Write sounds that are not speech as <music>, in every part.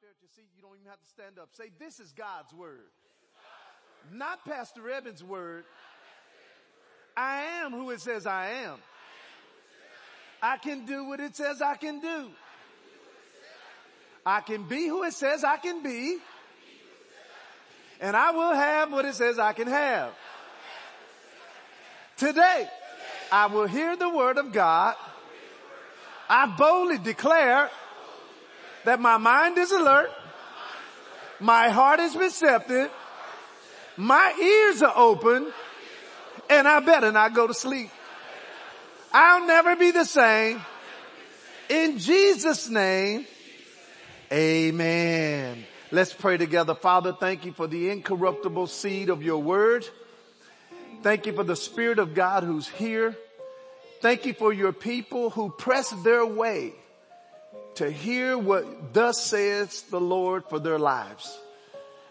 there your seat, you don't even have to stand up. Say, this is God's word. Not Pastor Evans' word. I am who it says I am. I can do what it says I can do. I can be who it says I can be. And I will have what it says I can have. Today, I will hear the word of God. I boldly declare that my mind is alert. My heart is receptive. My ears are open and I better not go to sleep. I'll never be the same. In Jesus name, amen. Let's pray together. Father, thank you for the incorruptible seed of your word. Thank you for the spirit of God who's here. Thank you for your people who press their way to hear what thus says the Lord for their lives.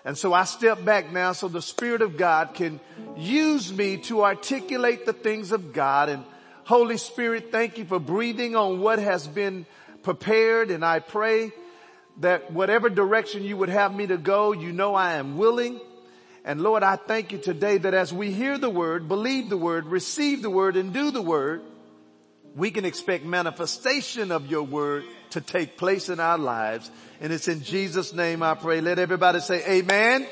And so I step back now so the Spirit of God can use me to articulate the things of God. And Holy Spirit, thank you for breathing on what has been prepared. And I pray that whatever direction you would have me to go, you know I am willing. And Lord, I thank you today that as we hear the word, believe the word, receive the word, and do the word, we can expect manifestation of your word to take place in our lives. And it's in Jesus name I pray. Let everybody say amen.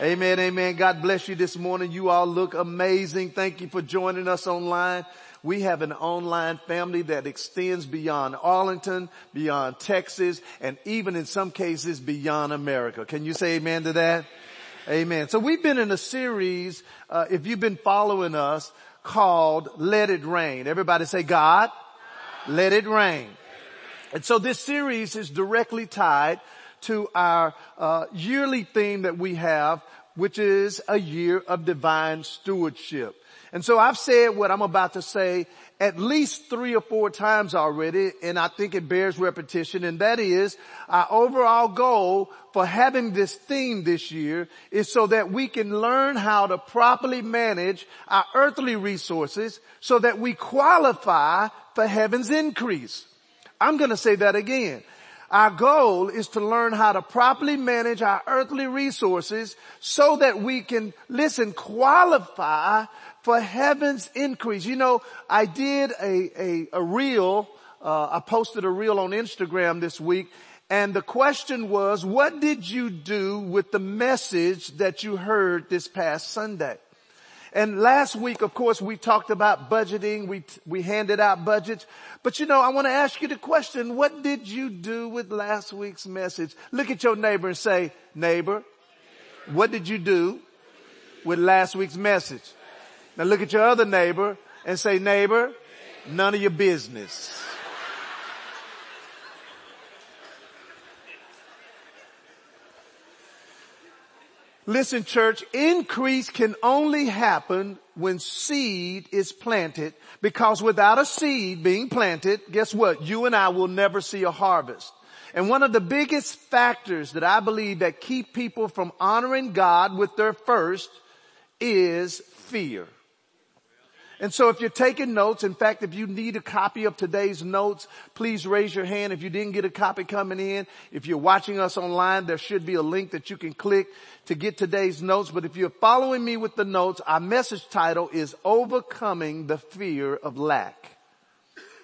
Amen. Amen. God bless you this morning. You all look amazing. Thank you for joining us online. We have an online family that extends beyond Arlington, beyond Texas, and even in some cases beyond America. Can you say amen to that? Amen. So we've been in a series, uh, if you've been following us, called Let It Rain. Everybody say God, God. Let It Rain. And so this series is directly tied to our uh, yearly theme that we have, which is a year of divine stewardship. And so I've said what I'm about to say at least three or four times already, and I think it bears repetition, and that is our overall goal for having this theme this year is so that we can learn how to properly manage our earthly resources so that we qualify for heaven's increase. I'm to say that again. Our goal is to learn how to properly manage our earthly resources so that we can, listen, qualify for heaven's increase. You know, I did a, a, a reel, uh, I posted a reel on Instagram this week and the question was, what did you do with the message that you heard this past Sunday? And last week, of course, we talked about budgeting. We, we handed out budgets. But you know, I want to ask you the question, what did you do with last week's message? Look at your neighbor and say, neighbor, what did you do with last week's message? Now look at your other neighbor and say, neighbor, none of your business. Listen church, increase can only happen when seed is planted because without a seed being planted, guess what? You and I will never see a harvest. And one of the biggest factors that I believe that keep people from honoring God with their first is fear. And so if you're taking notes, in fact, if you need a copy of today's notes, please raise your hand. If you didn't get a copy coming in, if you're watching us online, there should be a link that you can click to get today's notes. But if you're following me with the notes, our message title is overcoming the fear of lack.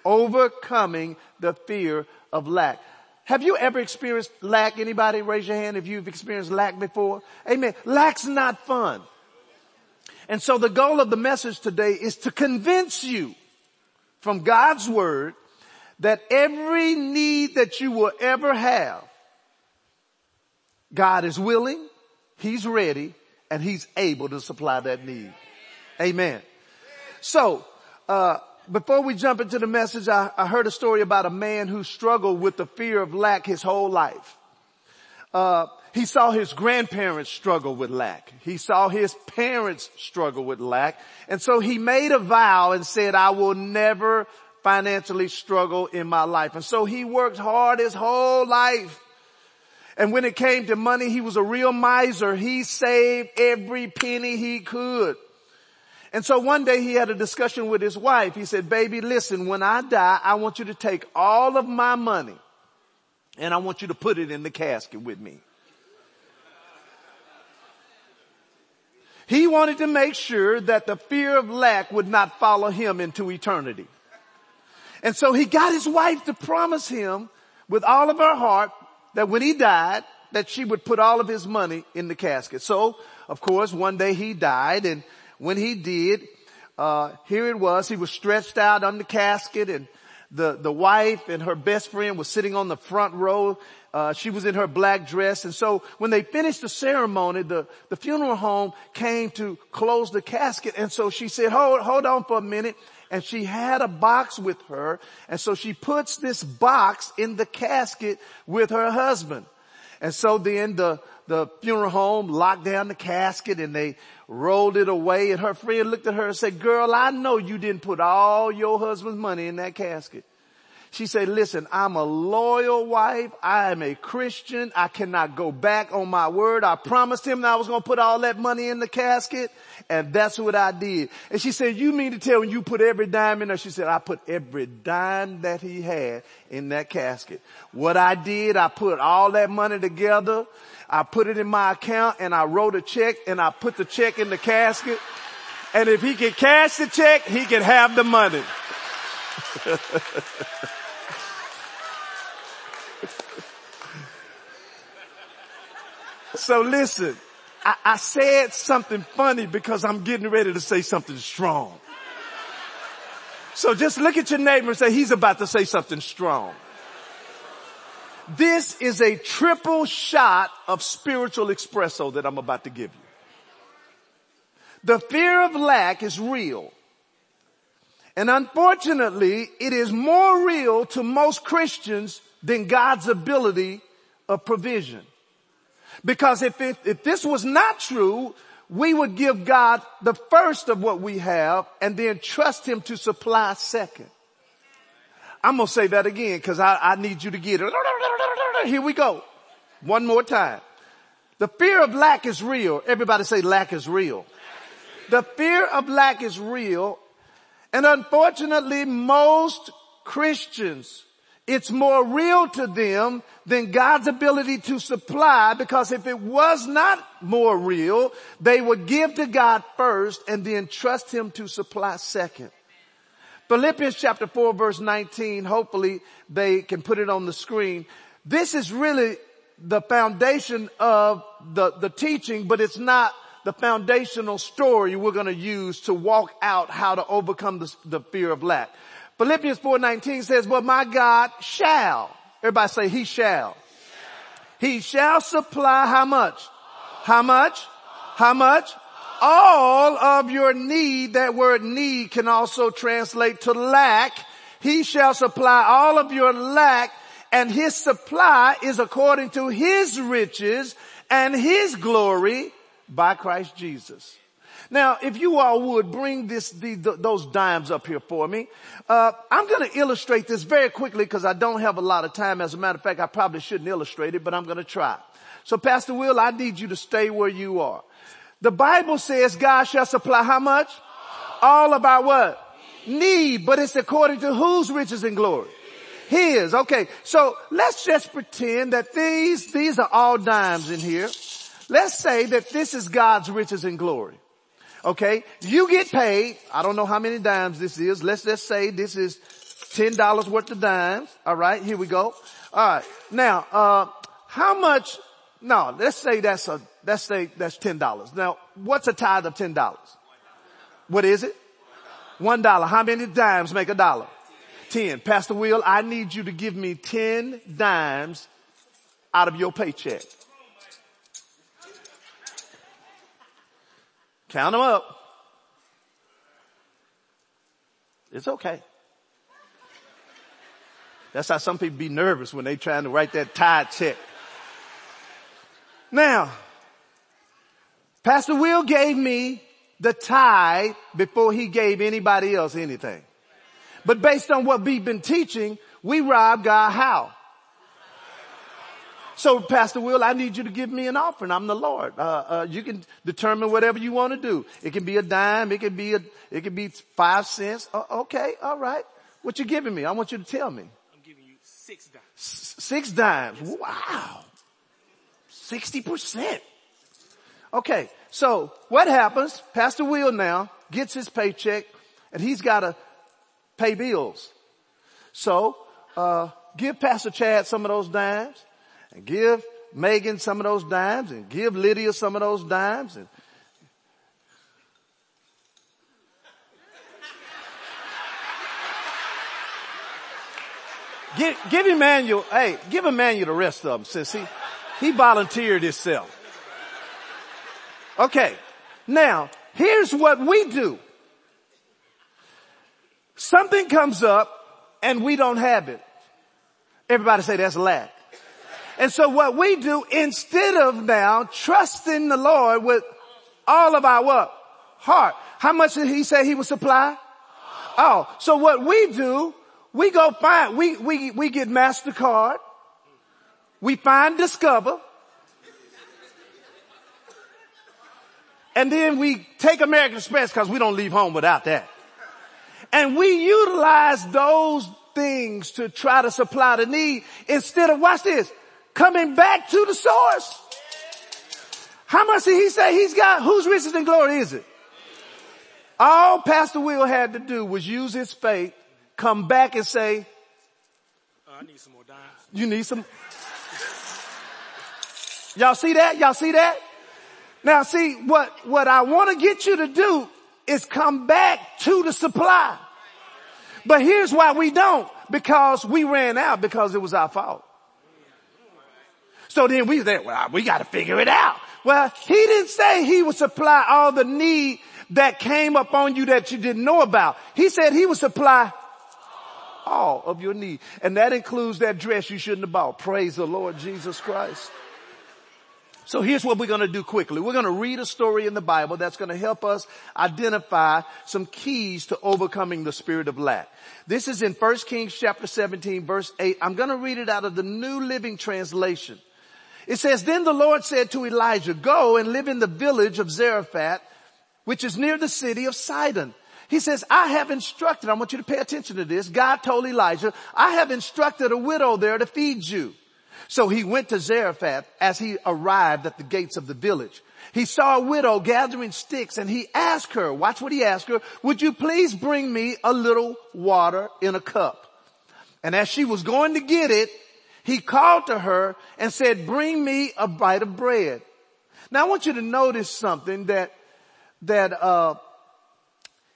Overcoming the fear of lack. Have you ever experienced lack? Anybody raise your hand if you've experienced lack before? Amen. Lack's not fun. And so the goal of the message today is to convince you from God's word that every need that you will ever have, God is willing, He's ready, and He's able to supply that need. Amen. So, uh, before we jump into the message, I, I, heard a story about a man who struggled with the fear of lack his whole life. Uh, he saw his grandparents struggle with lack. He saw his parents struggle with lack. And so he made a vow and said, I will never financially struggle in my life. And so he worked hard his whole life. And when it came to money, he was a real miser. He saved every penny he could. And so one day he had a discussion with his wife. He said, baby, listen, when I die, I want you to take all of my money and I want you to put it in the casket with me. He wanted to make sure that the fear of lack would not follow him into eternity. And so he got his wife to promise him with all of her heart that when he died, that she would put all of his money in the casket. So, of course, one day he died and when he did, uh, here it was, he was stretched out on the casket and the, the wife and her best friend was sitting on the front row. Uh, she was in her black dress. And so when they finished the ceremony, the, the funeral home came to close the casket. And so she said, hold, hold on for a minute. And she had a box with her. And so she puts this box in the casket with her husband. And so then the, the funeral home locked down the casket and they rolled it away and her friend looked at her and said, girl, I know you didn't put all your husband's money in that casket. She said, listen, I'm a loyal wife. I am a Christian. I cannot go back on my word. I promised him that I was going to put all that money in the casket and that's what I did. And she said, you mean to tell me you put every dime in there? She said, I put every dime that he had in that casket. What I did, I put all that money together. I put it in my account and I wrote a check and I put the check in the casket. And if he can cash the check, he can have the money. <laughs> So listen, I, I said something funny because I'm getting ready to say something strong. So just look at your neighbor and say, he's about to say something strong. This is a triple shot of spiritual espresso that I'm about to give you. The fear of lack is real. And unfortunately, it is more real to most Christians than God's ability of provision. Because if, it, if this was not true, we would give God the first of what we have and then trust Him to supply second. I'm going to say that again because I, I need you to get it. Here we go. One more time. The fear of lack is real. Everybody say lack is real. The fear of lack is real. And unfortunately, most Christians it's more real to them than God's ability to supply because if it was not more real, they would give to God first and then trust Him to supply second. Philippians chapter 4 verse 19, hopefully they can put it on the screen. This is really the foundation of the, the teaching, but it's not the foundational story we're going to use to walk out how to overcome the, the fear of lack. Philippians 4.19 says, but my God shall. Everybody say he shall. He shall supply how much? How much? How much? All of your need. That word need can also translate to lack. He shall supply all of your lack and his supply is according to his riches and his glory by Christ Jesus. Now, if you all would bring this, the, the, those dimes up here for me. Uh, I'm going to illustrate this very quickly because I don't have a lot of time. As a matter of fact, I probably shouldn't illustrate it, but I'm going to try. So Pastor Will, I need you to stay where you are. The Bible says God shall supply how much? All about what? Need, but it's according to whose riches and glory? His. Okay. So let's just pretend that these, these are all dimes in here. Let's say that this is God's riches and glory. Okay. You get paid. I don't know how many dimes this is. Let's just say this is $10 worth of dimes. All right. Here we go. All right. Now, uh, how much? No, let's say that's a, let's say that's $10. Now, what's a tithe of $10? What is it? One dollar. How many dimes make a dollar? Ten. Pastor Will, I need you to give me ten dimes out of your paycheck. Count them up. It's okay. That's how some people be nervous when they trying to write that tithe check. Now, Pastor Will gave me the tithe before he gave anybody else anything. But based on what we've been teaching, we rob God how? So Pastor Will, I need you to give me an offering. I'm the Lord. Uh, uh, you can determine whatever you want to do. It can be a dime. It can be a, it can be five cents. Uh, okay. All right. What you giving me? I want you to tell me. I'm giving you Six dimes. S- six dimes. Wow. 60%. Okay. So what happens? Pastor Will now gets his paycheck and he's got to pay bills. So, uh, give Pastor Chad some of those dimes and give Megan some of those dimes and give Lydia some of those dimes and Give, give Emmanuel, hey, give Emmanuel the rest of them since he, he volunteered himself. Okay. Now, here's what we do. Something comes up and we don't have it. Everybody say that's lack. And so what we do instead of now trusting the Lord with all of our what? Heart. How much did he say he would supply? Oh, so what we do we go find, we, we, we get MasterCard. We find Discover. And then we take American Express because we don't leave home without that. And we utilize those things to try to supply the need instead of, watch this, coming back to the source. How much did he say he's got? Whose riches and glory is it? All Pastor Will had to do was use his faith come back and say, uh, I need some more dimes. You need some. Y'all see that? Y'all see that? Now see, what, what I want to get you to do is come back to the supply. But here's why we don't. Because we ran out because it was our fault. So then we said, well, we got to figure it out. Well, he didn't say he would supply all the need that came up on you that you didn't know about. He said he would supply all of your need. And that includes that dress you shouldn't have bought. Praise the Lord Jesus Christ. So here's what we're going to do quickly. We're going to read a story in the Bible that's going to help us identify some keys to overcoming the spirit of lack. This is in 1 Kings chapter 17 verse 8. I'm going to read it out of the New Living Translation. It says, then the Lord said to Elijah, go and live in the village of Zarephath, which is near the city of Sidon. He says, I have instructed, I want you to pay attention to this. God told Elijah, I have instructed a widow there to feed you. So he went to Zarephath as he arrived at the gates of the village. He saw a widow gathering sticks and he asked her, watch what he asked her, would you please bring me a little water in a cup? And as she was going to get it, he called to her and said, bring me a bite of bread. Now I want you to notice something that, that, uh,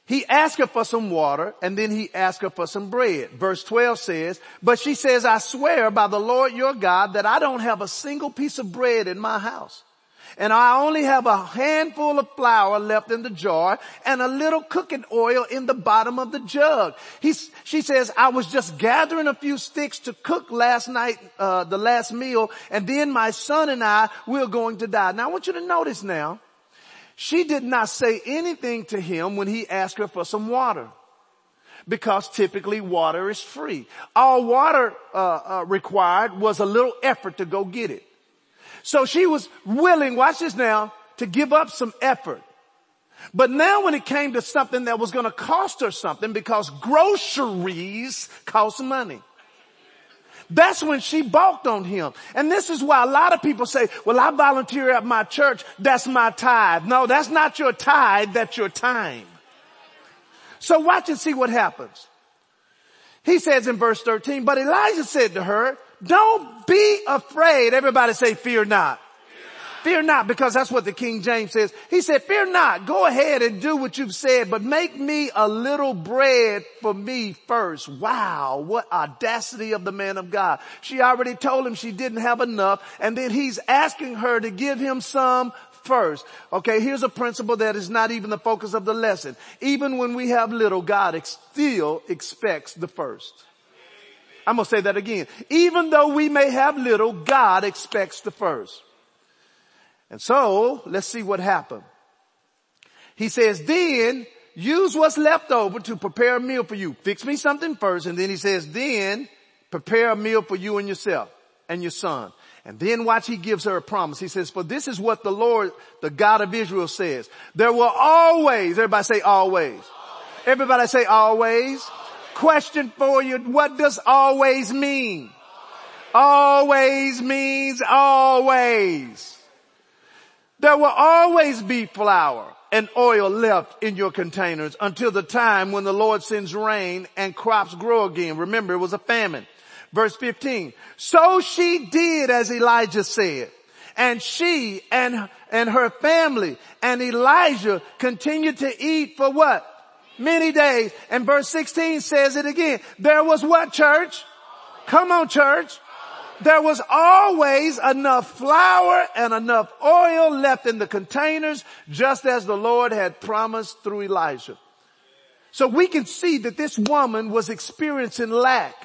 he asked her for some water and then he asked her for some bread. Verse 12 says, but she says, I swear by the Lord your God that I don't have a single piece of bread in my house. And I only have a handful of flour left in the jar and a little cooking oil in the bottom of the jug. He's, she says, I was just gathering a few sticks to cook last night, uh, the last meal, and then my son and I, we're going to die. Now I want you to notice now, she did not say anything to him when he asked her for some water. Because typically water is free. All water uh, uh, required was a little effort to go get it. So she was willing, watch this now, to give up some effort. But now when it came to something that was going to cost her something because groceries cost money. That's when she balked on him. And this is why a lot of people say, well, I volunteer at my church. That's my tithe. No, that's not your tithe. That's your time. So watch and see what happens. He says in verse 13, but Elijah said to her, don't be afraid. Everybody say fear not. Fear not, because that's what the King James says. He said, fear not, go ahead and do what you've said, but make me a little bread for me first. Wow, what audacity of the man of God. She already told him she didn't have enough, and then he's asking her to give him some first. Okay, here's a principle that is not even the focus of the lesson. Even when we have little, God still expects the first. I'm gonna say that again. Even though we may have little, God expects the first. And so let's see what happened. He says, then use what's left over to prepare a meal for you. Fix me something first. And then he says, then prepare a meal for you and yourself and your son. And then watch, he gives her a promise. He says, for this is what the Lord, the God of Israel says. There will always, everybody say always. always. Everybody say always. always. Question for you, what does always mean? Always means always. There will always be flour and oil left in your containers until the time when the Lord sends rain and crops grow again. Remember, it was a famine. Verse 15. So she did as Elijah said. And she and, and her family and Elijah continued to eat for what? Many days. And verse 16 says it again. There was what church? Come on church. There was always enough flour and enough oil left in the containers, just as the Lord had promised through Elijah. So we can see that this woman was experiencing lack.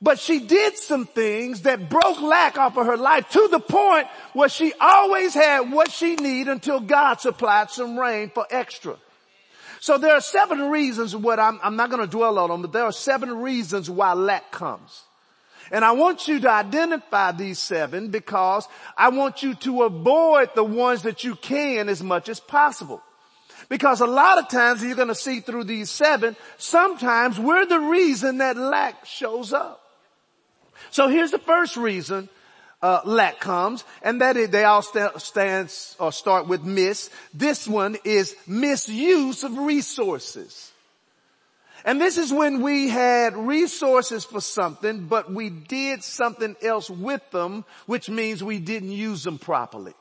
But she did some things that broke lack off of her life to the point where she always had what she needed until God supplied some rain for extra. So there are seven reasons what I'm, I'm not going to dwell on them, but there are seven reasons why lack comes. And I want you to identify these seven because I want you to avoid the ones that you can as much as possible. Because a lot of times you're going to see through these seven, sometimes we're the reason that lack shows up. So here's the first reason uh, lack comes, and that is they all st- stands or start with miss. This one is misuse of resources. And this is when we had resources for something, but we did something else with them, which means we didn't use them properly.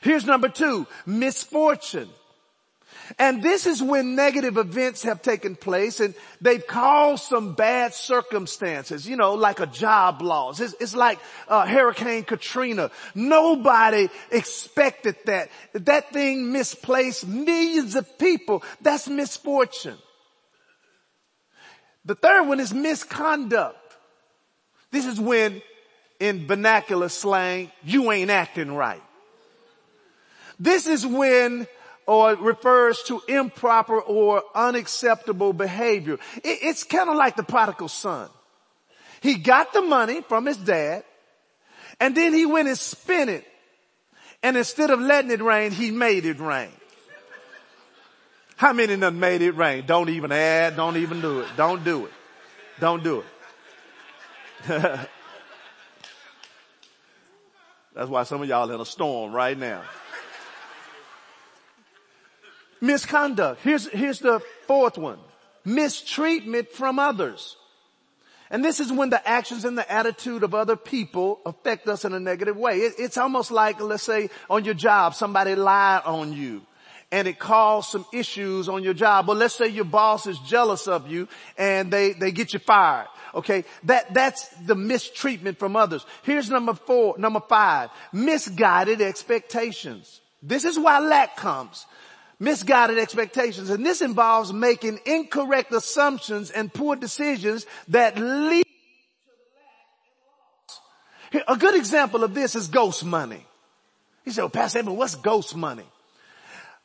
Here's number two, misfortune. And this is when negative events have taken place and they've caused some bad circumstances, you know, like a job loss. It's, it's like uh, Hurricane Katrina. Nobody expected that. That thing misplaced millions of people. That's misfortune. The third one is misconduct. This is when in vernacular slang, you ain't acting right. This is when or refers to improper or unacceptable behavior. It, it's kind of like the prodigal son. He got the money from his dad and then he went and spent it. And instead of letting it rain, he made it rain. How many them made it rain? Don't even add, don't even do it. Don't do it. Don't do it. <laughs> That's why some of y'all in a storm right now. Misconduct. Here's, here's the fourth one. Mistreatment from others. And this is when the actions and the attitude of other people affect us in a negative way. It, it's almost like, let's say, on your job, somebody lied on you and it caused some issues on your job. But let's say your boss is jealous of you and they, they get you fired. Okay. That, that's the mistreatment from others. Here's number four, number five, misguided expectations. This is why lack comes. Misguided expectations. And this involves making incorrect assumptions and poor decisions that lead to lack. a good example of this is ghost money. He said, well, Pastor what's ghost money?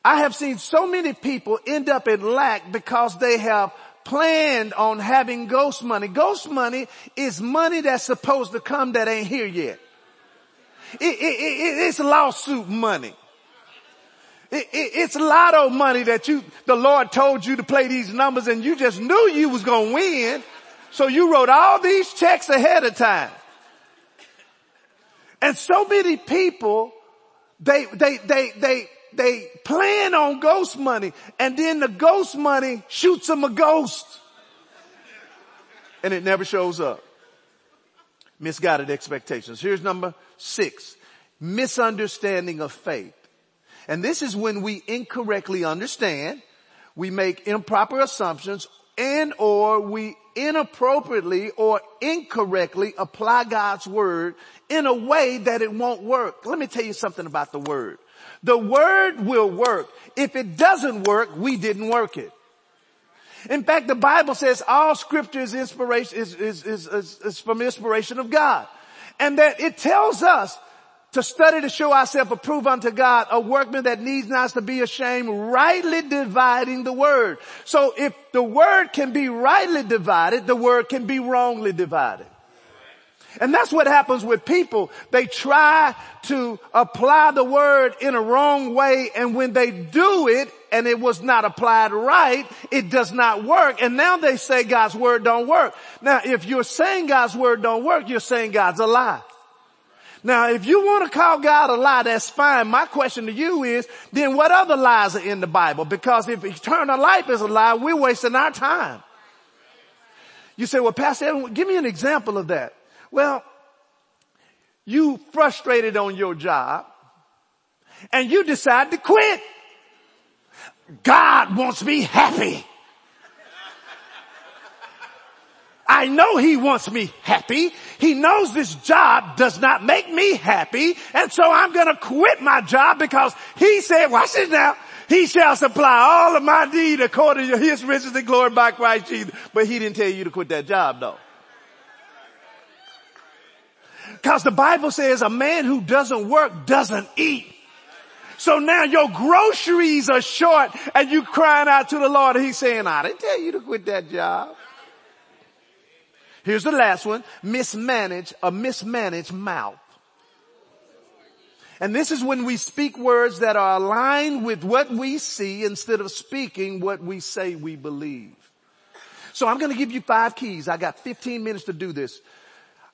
I have seen so many people end up in lack because they have planned on having ghost money. Ghost money is money that's supposed to come that ain't here yet. It, it, it, it's lawsuit money. It's a lotto money that you, the Lord told you to play these numbers and you just knew you was going to win. So you wrote all these checks ahead of time. And so many people, they, they, they, they, they plan on ghost money and then the ghost money shoots them a ghost and it never shows up. Misguided expectations. Here's number six. Misunderstanding of faith. And this is when we incorrectly understand, we make improper assumptions and or we inappropriately or incorrectly apply God's word in a way that it won't work. Let me tell you something about the word. The word will work. If it doesn't work, we didn't work it. In fact, the Bible says all scripture is inspiration, is, is, is, is, from inspiration of God. And that it tells us to study to show ourselves approved unto God, a workman that needs not to be ashamed, rightly dividing the word. So if the word can be rightly divided, the word can be wrongly divided. And that's what happens with people. They try to apply the word in a wrong way and when they do it, and it was not applied right, it does not work. And now they say God's word don't work. Now if you're saying God's word don't work, you're saying God's a lie. Now if you want to call God a lie, that's fine. My question to you is, then what other lies are in the Bible? Because if eternal life is a lie, we're wasting our time. You say, well Pastor, give me an example of that. Well, you frustrated on your job and you decide to quit. God wants me happy. I know he wants me happy. He knows this job does not make me happy. And so I'm going to quit my job because he said, watch this now. He shall supply all of my need according to his riches and glory by Christ Jesus. But he didn't tell you to quit that job though. Cause the Bible says a man who doesn't work doesn't eat. So now your groceries are short and you crying out to the Lord he's saying, I didn't tell you to quit that job. Here's the last one. Mismanage a mismanaged mouth. And this is when we speak words that are aligned with what we see instead of speaking what we say we believe. So I'm going to give you five keys. I got 15 minutes to do this.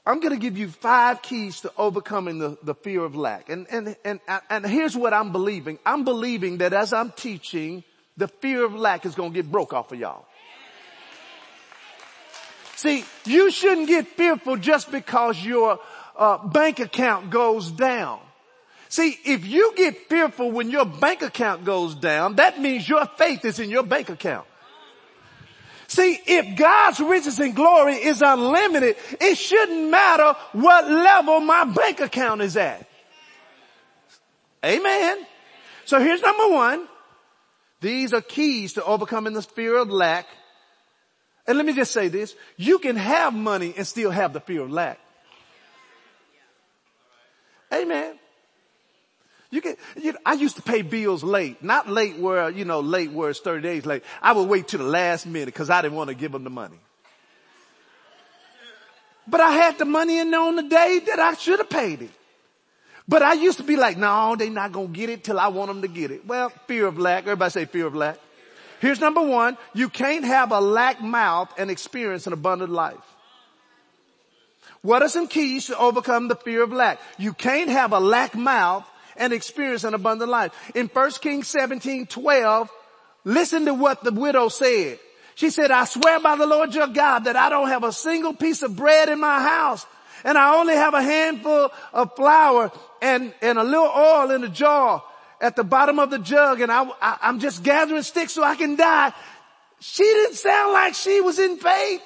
I'm going to give you five keys to overcoming the, the fear of lack. And, and, and, and here's what I'm believing. I'm believing that as I'm teaching, the fear of lack is going to get broke off of y'all. See, you shouldn't get fearful just because your uh, bank account goes down. See, if you get fearful when your bank account goes down, that means your faith is in your bank account. See, if God's riches and glory is unlimited, it shouldn't matter what level my bank account is at. Amen. So here's number one. These are keys to overcoming the fear of lack. And let me just say this. You can have money and still have the fear of lack. Amen. You can, you know, I used to pay bills late, not late where, you know, late where it's 30 days late. I would wait to the last minute because I didn't want to give them the money. But I had the money in on the day that I should have paid it. But I used to be like, no, they're not going to get it till I want them to get it. Well, fear of lack. Everybody say fear of lack. Here's number one. You can't have a lack mouth and experience an abundant life. What are some keys to overcome the fear of lack? You can't have a lack mouth and experience an abundant life. In 1 Kings 17, 12, listen to what the widow said. She said, I swear by the Lord your God that I don't have a single piece of bread in my house and I only have a handful of flour and, and a little oil in a jar at the bottom of the jug and I, I, I'm just gathering sticks so I can die. She didn't sound like she was in faith.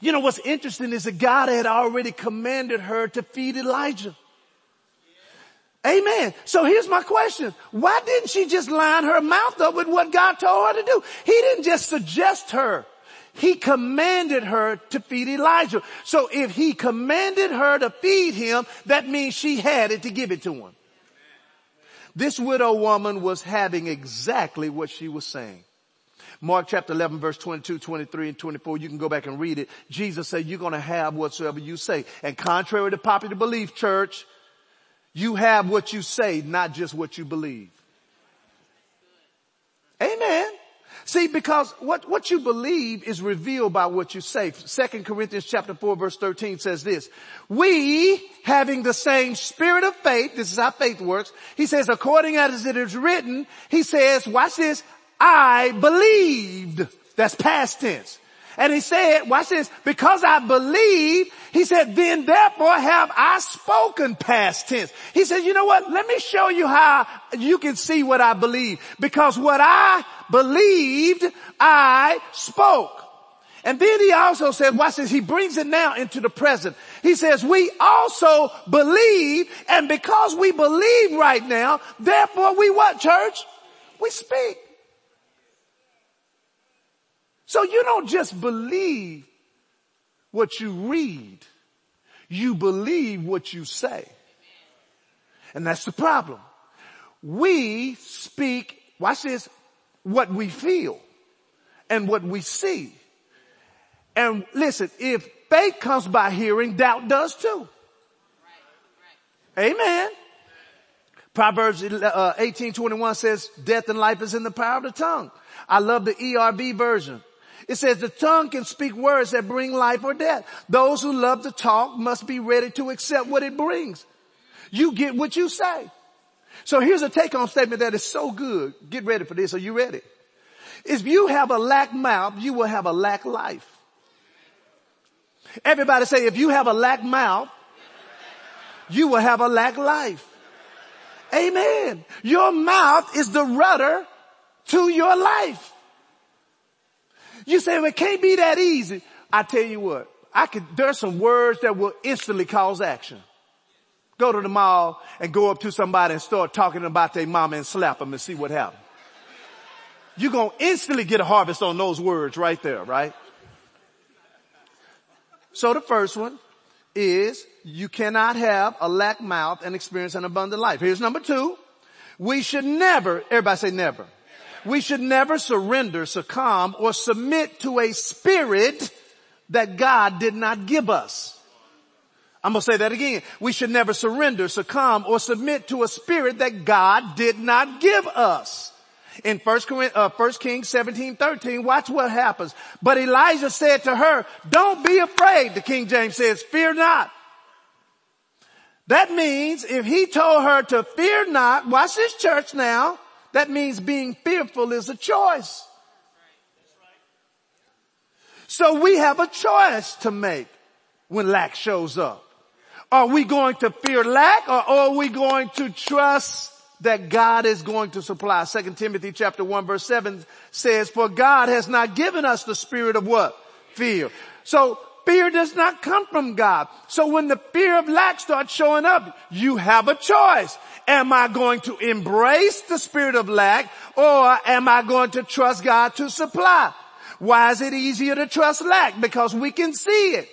You know what's interesting is that God had already commanded her to feed Elijah. Amen. So here's my question. Why didn't she just line her mouth up with what God told her to do? He didn't just suggest her. He commanded her to feed Elijah. So if he commanded her to feed him, that means she had it to give it to him. This widow woman was having exactly what she was saying. Mark chapter 11 verse 22, 23 and 24, you can go back and read it. Jesus said, you're going to have whatsoever you say. And contrary to popular belief, church, you have what you say, not just what you believe. Amen. See, because what, what you believe is revealed by what you say. Second Corinthians chapter 4 verse 13 says this. We, having the same spirit of faith, this is how faith works, he says, according as it is written, he says, watch this, I believed. That's past tense. And he said, watch this, because I believe, he said, then therefore have I spoken past tense. He said, you know what? Let me show you how you can see what I believe. Because what I believed, I spoke. And then he also said, watch this, he brings it now into the present. He says, we also believe, and because we believe right now, therefore we what church? We speak. So you don't just believe what you read. You believe what you say. And that's the problem. We speak, watch this, what we feel and what we see. And listen, if faith comes by hearing, doubt does too. Amen. Proverbs uh, 18:21 says, "Death and life is in the power of the tongue." I love the ERV version. It says the tongue can speak words that bring life or death. Those who love to talk must be ready to accept what it brings. You get what you say. So here's a take home statement that is so good. Get ready for this. Are you ready? If you have a lack mouth, you will have a lack life. Everybody say, if you have a lack mouth, you will have a lack life. Amen. Your mouth is the rudder to your life. You say, well, it can't be that easy. I tell you what, I could, there's some words that will instantly cause action. Go to the mall and go up to somebody and start talking about their mama and slap them and see what happens. You're going to instantly get a harvest on those words right there, right? So the first one is you cannot have a lack mouth and experience an abundant life. Here's number two. We should never, everybody say never. We should never surrender, succumb, or submit to a spirit that God did not give us. I'm going to say that again. We should never surrender, succumb, or submit to a spirit that God did not give us. In 1 uh, Kings 17, 13, watch what happens. But Elijah said to her, don't be afraid. The King James says, fear not. That means if he told her to fear not, watch this church now, that means being fearful is a choice. So we have a choice to make when lack shows up. Are we going to fear lack or are we going to trust that God is going to supply? Second Timothy chapter 1 verse 7 says, for God has not given us the spirit of what? Fear. So fear does not come from God. So when the fear of lack starts showing up, you have a choice. Am I going to embrace the spirit of lack or am I going to trust God to supply? Why is it easier to trust lack? Because we can see it.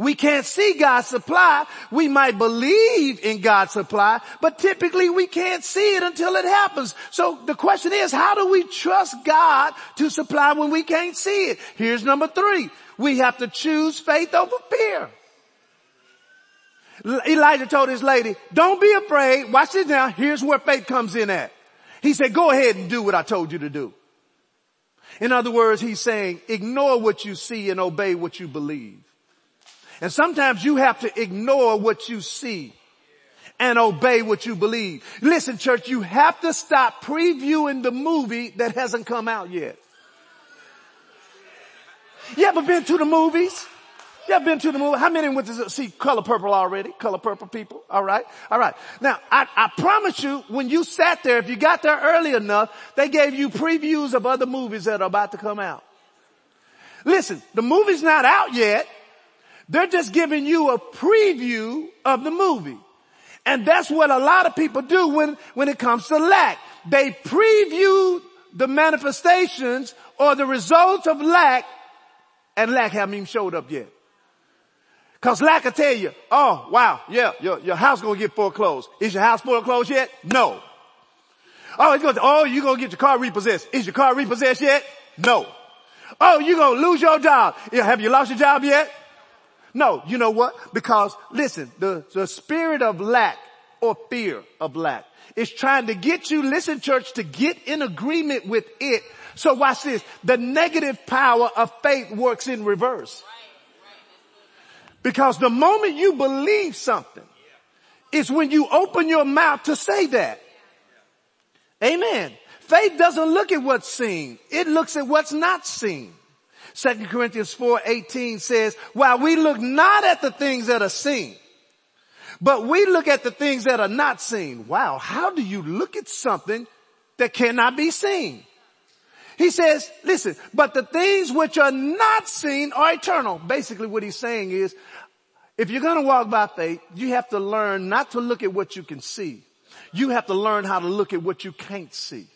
We can't see God's supply. We might believe in God's supply, but typically we can't see it until it happens. So the question is, how do we trust God to supply when we can't see it? Here's number three. We have to choose faith over fear. Elijah told his lady, don't be afraid. Watch this now. Here's where faith comes in at. He said, go ahead and do what I told you to do. In other words, he's saying, ignore what you see and obey what you believe. And sometimes you have to ignore what you see and obey what you believe. Listen church, you have to stop previewing the movie that hasn't come out yet. You ever been to the movies? You ever been to the movie? How many went to see Color Purple already? Color Purple people? Alright? Alright. Now, I, I promise you, when you sat there, if you got there early enough, they gave you previews of other movies that are about to come out. Listen, the movie's not out yet, they're just giving you a preview of the movie. And that's what a lot of people do when, when it comes to lack. They preview the manifestations or the results of lack and lack haven't even showed up yet. Cause lack will tell you, oh wow, yeah, your, your house gonna get foreclosed. Is your house foreclosed yet? No. Oh, it's to, oh, you gonna get your car repossessed. Is your car repossessed yet? No. Oh, you gonna lose your job. Have you lost your job yet? No, you know what? Because listen, the, the spirit of lack or fear of lack is trying to get you, listen church, to get in agreement with it. So watch this. The negative power of faith works in reverse. Because the moment you believe something is when you open your mouth to say that. Amen. Faith doesn't look at what's seen. It looks at what's not seen. 2 Corinthians 4:18 says, while we look not at the things that are seen, but we look at the things that are not seen. Wow, how do you look at something that cannot be seen? He says, listen, but the things which are not seen are eternal. Basically what he's saying is, if you're gonna walk by faith, you have to learn not to look at what you can see. You have to learn how to look at what you can't see.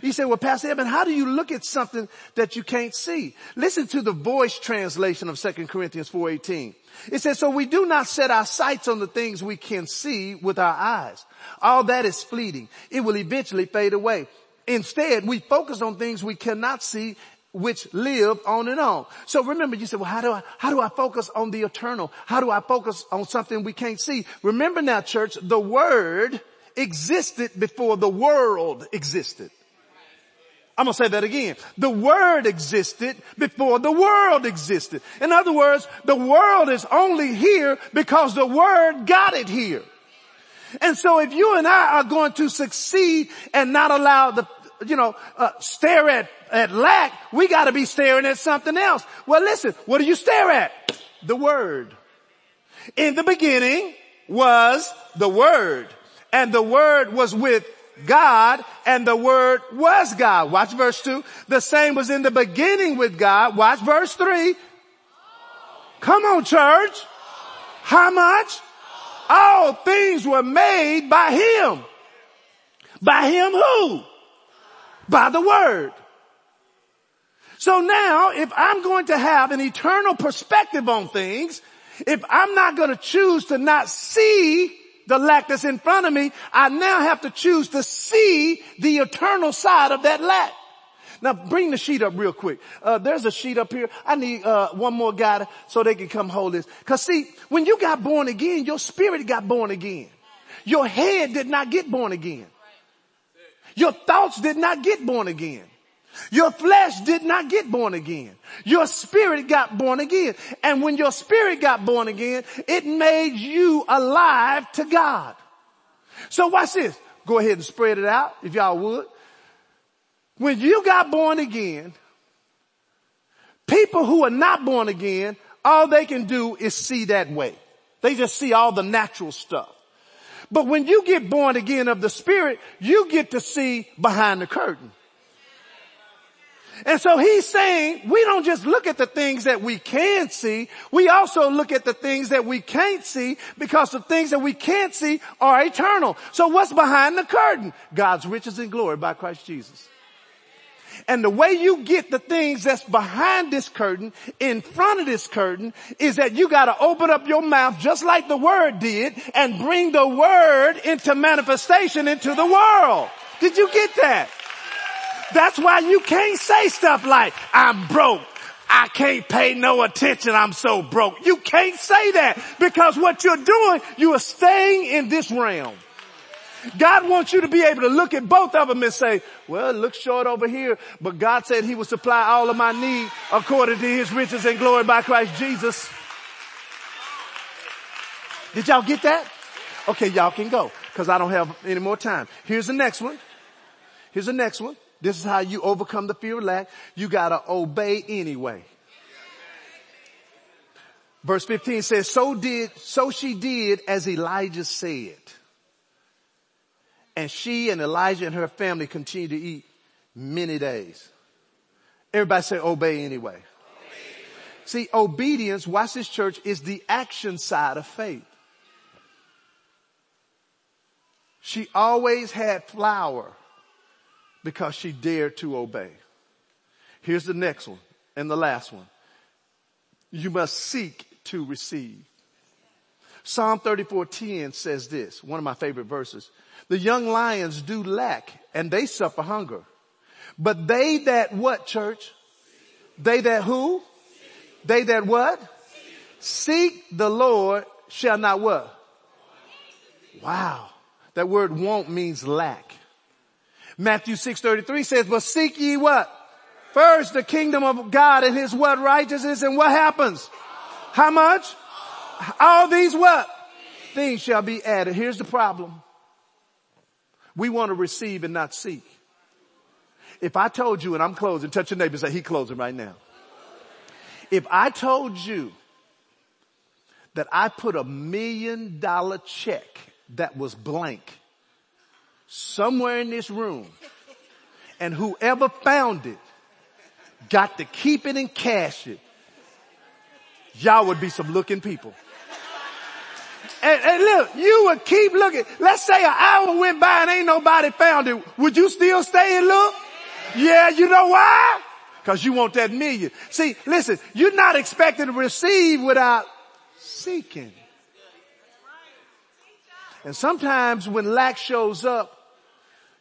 You say, well, Pastor Evan, how do you look at something that you can't see? Listen to the voice translation of 2 Corinthians 4.18. It says, so we do not set our sights on the things we can see with our eyes. All that is fleeting. It will eventually fade away. Instead, we focus on things we cannot see which live on and on. So remember, you said, well, how do I, how do I focus on the eternal? How do I focus on something we can't see? Remember now, church, the word existed before the world existed. I'm to say that again. The word existed before the world existed. In other words, the world is only here because the word got it here. And so if you and I are going to succeed and not allow the, you know, uh, stare at, at lack, we gotta be staring at something else. Well listen, what do you stare at? The word. In the beginning was the word and the word was with God and the word was God. Watch verse two. The same was in the beginning with God. Watch verse three. Come on church. How much? All things were made by him. By him who? By the word. So now if I'm going to have an eternal perspective on things, if I'm not going to choose to not see the lack that's in front of me, I now have to choose to see the eternal side of that lack. Now bring the sheet up real quick. Uh, there's a sheet up here. I need uh, one more guy so they can come hold this. Cause see, when you got born again, your spirit got born again. Your head did not get born again. Your thoughts did not get born again. Your flesh did not get born again. Your spirit got born again. And when your spirit got born again, it made you alive to God. So watch this. Go ahead and spread it out if y'all would. When you got born again, people who are not born again, all they can do is see that way. They just see all the natural stuff. But when you get born again of the spirit, you get to see behind the curtain. And so he's saying we don't just look at the things that we can see, we also look at the things that we can't see because the things that we can't see are eternal. So what's behind the curtain? God's riches and glory by Christ Jesus. And the way you get the things that's behind this curtain, in front of this curtain, is that you gotta open up your mouth just like the word did and bring the word into manifestation into the world. Did you get that? That's why you can't say stuff like, I'm broke. I can't pay no attention. I'm so broke. You can't say that because what you're doing, you are staying in this realm. God wants you to be able to look at both of them and say, well, it looks short over here, but God said he will supply all of my need according to his riches and glory by Christ Jesus. Did y'all get that? Okay, y'all can go because I don't have any more time. Here's the next one. Here's the next one. This is how you overcome the fear of lack. You gotta obey anyway. Verse 15 says, so did, so she did as Elijah said. And she and Elijah and her family continued to eat many days. Everybody say obey anyway. Obey. See, obedience, watch this church, is the action side of faith. She always had flour because she dared to obey. Here's the next one and the last one. You must seek to receive. Psalm 34:10 says this, one of my favorite verses. The young lions do lack and they suffer hunger. But they that what church? They that who? They that what? Seek the Lord shall not what? Wow. That word won't means lack. Matthew 6.33 says, but seek ye what? First the kingdom of God and his what righteousness and what happens? How much? All these what? Things shall be added. Here's the problem. We want to receive and not seek. If I told you, and I'm closing, touch your neighbor and say, he closing right now. If I told you that I put a million dollar check that was blank somewhere in this room and whoever found it got to keep it and cash it, y'all would be some looking people. And, and, look, you would keep looking. Let's say an hour went by and ain't nobody found it. Would you still stay and look? Yeah, you know why? Cause you want that million. See, listen, you're not expected to receive without seeking. And sometimes when lack shows up,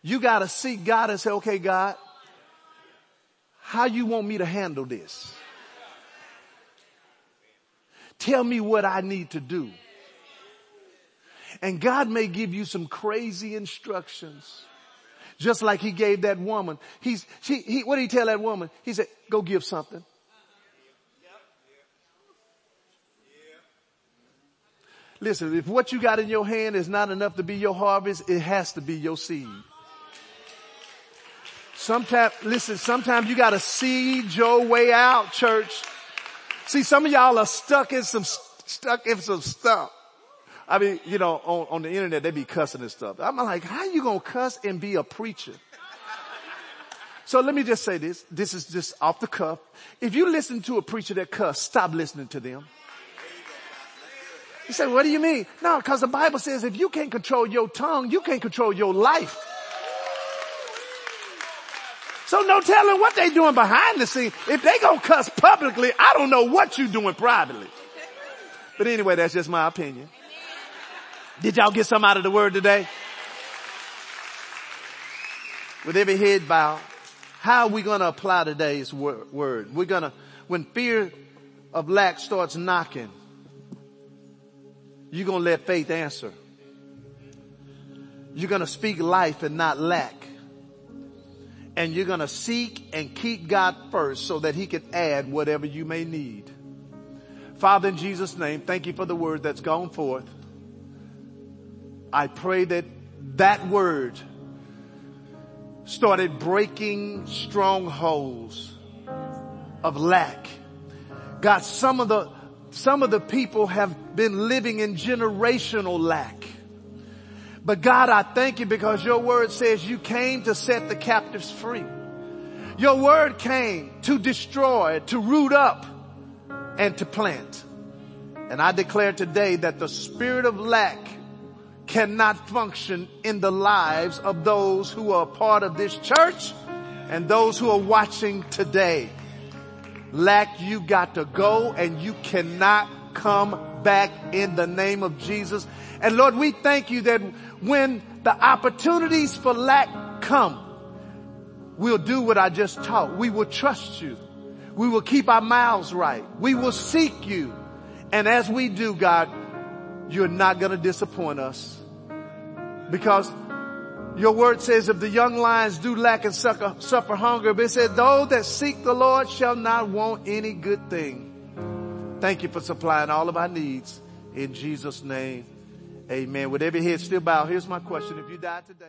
you gotta seek God and say, okay, God, how you want me to handle this. Tell me what I need to do. And God may give you some crazy instructions. Just like he gave that woman. He's, she, he, what did he tell that woman? He said, go give something. Listen, if what you got in your hand is not enough to be your harvest, it has to be your seed. Sometimes, listen, sometimes you gotta seed your way out, church. See, some of y'all are stuck in some, stuck in some stuff. I mean, you know, on, on the internet, they be cussing and stuff. I'm like, how you gonna cuss and be a preacher? So let me just say this. This is just off the cuff. If you listen to a preacher that cuss, stop listening to them. You say, what do you mean? No, because the Bible says if you can't control your tongue, you can't control your life. So no telling what they doing behind the scenes. If they gonna cuss publicly, I don't know what you doing privately. But anyway, that's just my opinion. Did y'all get some out of the word today? With every head bowed, how are we to apply today's word? We're to, when fear of lack starts knocking, you're to let faith answer. You're to speak life and not lack. And you're going to seek and keep God first so that he can add whatever you may need. Father, in Jesus name, thank you for the word that's gone forth. I pray that that word started breaking strongholds of lack. God, some of the, some of the people have been living in generational lack. But God, I thank you because your word says you came to set the captives free. Your word came to destroy, to root up, and to plant. And I declare today that the spirit of lack cannot function in the lives of those who are part of this church and those who are watching today. Lack, you got to go and you cannot come back in the name of Jesus. And Lord, we thank you that when the opportunities for lack come, we'll do what I just taught. We will trust you. We will keep our mouths right. We will seek you. And as we do, God, you're not going to disappoint us. Because your word says if the young lions do lack and suffer, suffer hunger, but it said those that seek the Lord shall not want any good thing. Thank you for supplying all of our needs in Jesus name. Amen. With every head still bowed, here's my question. If you died today,